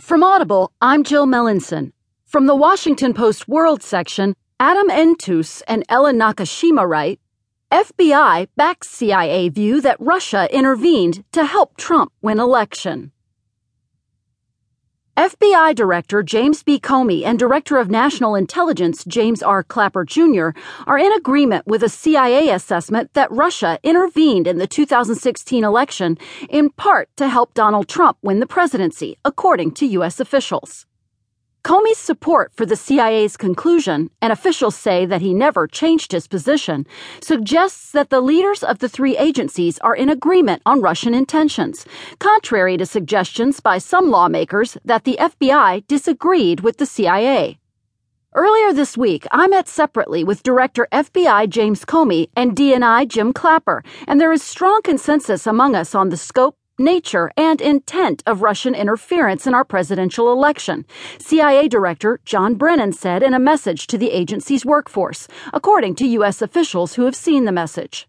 From Audible, I'm Jill Melancon. From the Washington Post World section, Adam Entous and Ellen Nakashima write FBI backs CIA view that Russia intervened to help Trump win election. FBI Director James B. Comey and Director of National Intelligence James R. Clapper Jr. are in agreement with a CIA assessment that Russia intervened in the 2016 election in part to help Donald Trump win the presidency, according to U.S. officials. Comey's support for the CIA's conclusion, and officials say that he never changed his position, suggests that the leaders of the three agencies are in agreement on Russian intentions, contrary to suggestions by some lawmakers that the FBI disagreed with the CIA. Earlier this week, I met separately with Director FBI James Comey and DNI Jim Clapper, and there is strong consensus among us on the scope, nature, and intent of Russian interference in our presidential election, CIA Director John Brennan said in a message to the agency's workforce, according to U.S. officials who have seen the message.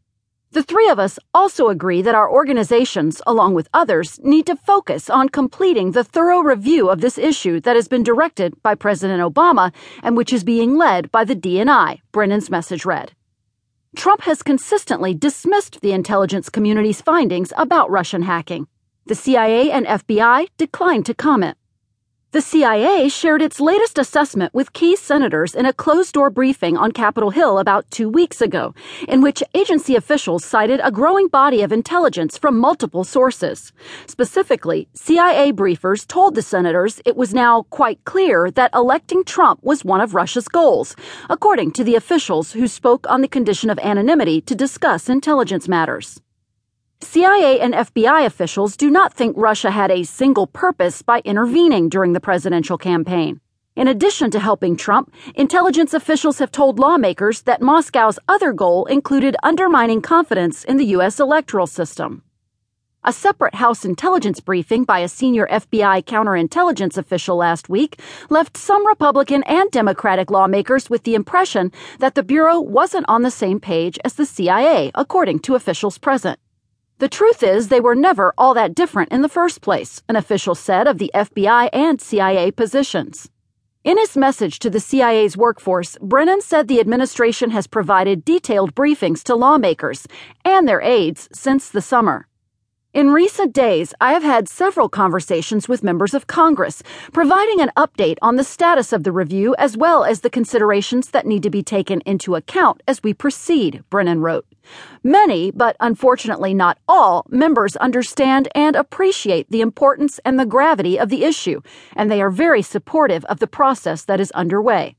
The three of us also agree that our organizations, along with others, need to focus on completing the thorough review of this issue that has been directed by President Obama and which is being led by the DNI, Brennan's message read. Trump has consistently dismissed the intelligence community's findings about Russian hacking. The CIA and FBI declined to comment. The CIA shared its latest assessment with key senators in a closed door briefing on Capitol Hill about two weeks ago, in which agency officials cited a growing body of intelligence from multiple sources. Specifically, CIA briefers told the senators it was now quite clear that electing Trump was one of Russia's goals, according to the officials who spoke on the condition of anonymity to discuss intelligence matters. CIA and FBI officials do not think Russia had a single purpose by intervening during the presidential campaign. In addition to helping Trump, intelligence officials have told lawmakers that Moscow's other goal included undermining confidence in the U.S. electoral system. A separate House intelligence briefing by a senior FBI counterintelligence official last week left some Republican and Democratic lawmakers with the impression that the Bureau wasn't on the same page as the CIA, according to officials present. The truth is, they were never all that different in the first place, an official said of the FBI and CIA positions. In his message to the CIA's workforce, Brennan said the administration has provided detailed briefings to lawmakers and their aides since the summer. In recent days, I have had several conversations with members of Congress, providing an update on the status of the review as well as the considerations that need to be taken into account as we proceed, Brennan wrote. Many, but unfortunately not all, members understand and appreciate the importance and the gravity of the issue, and they are very supportive of the process that is underway.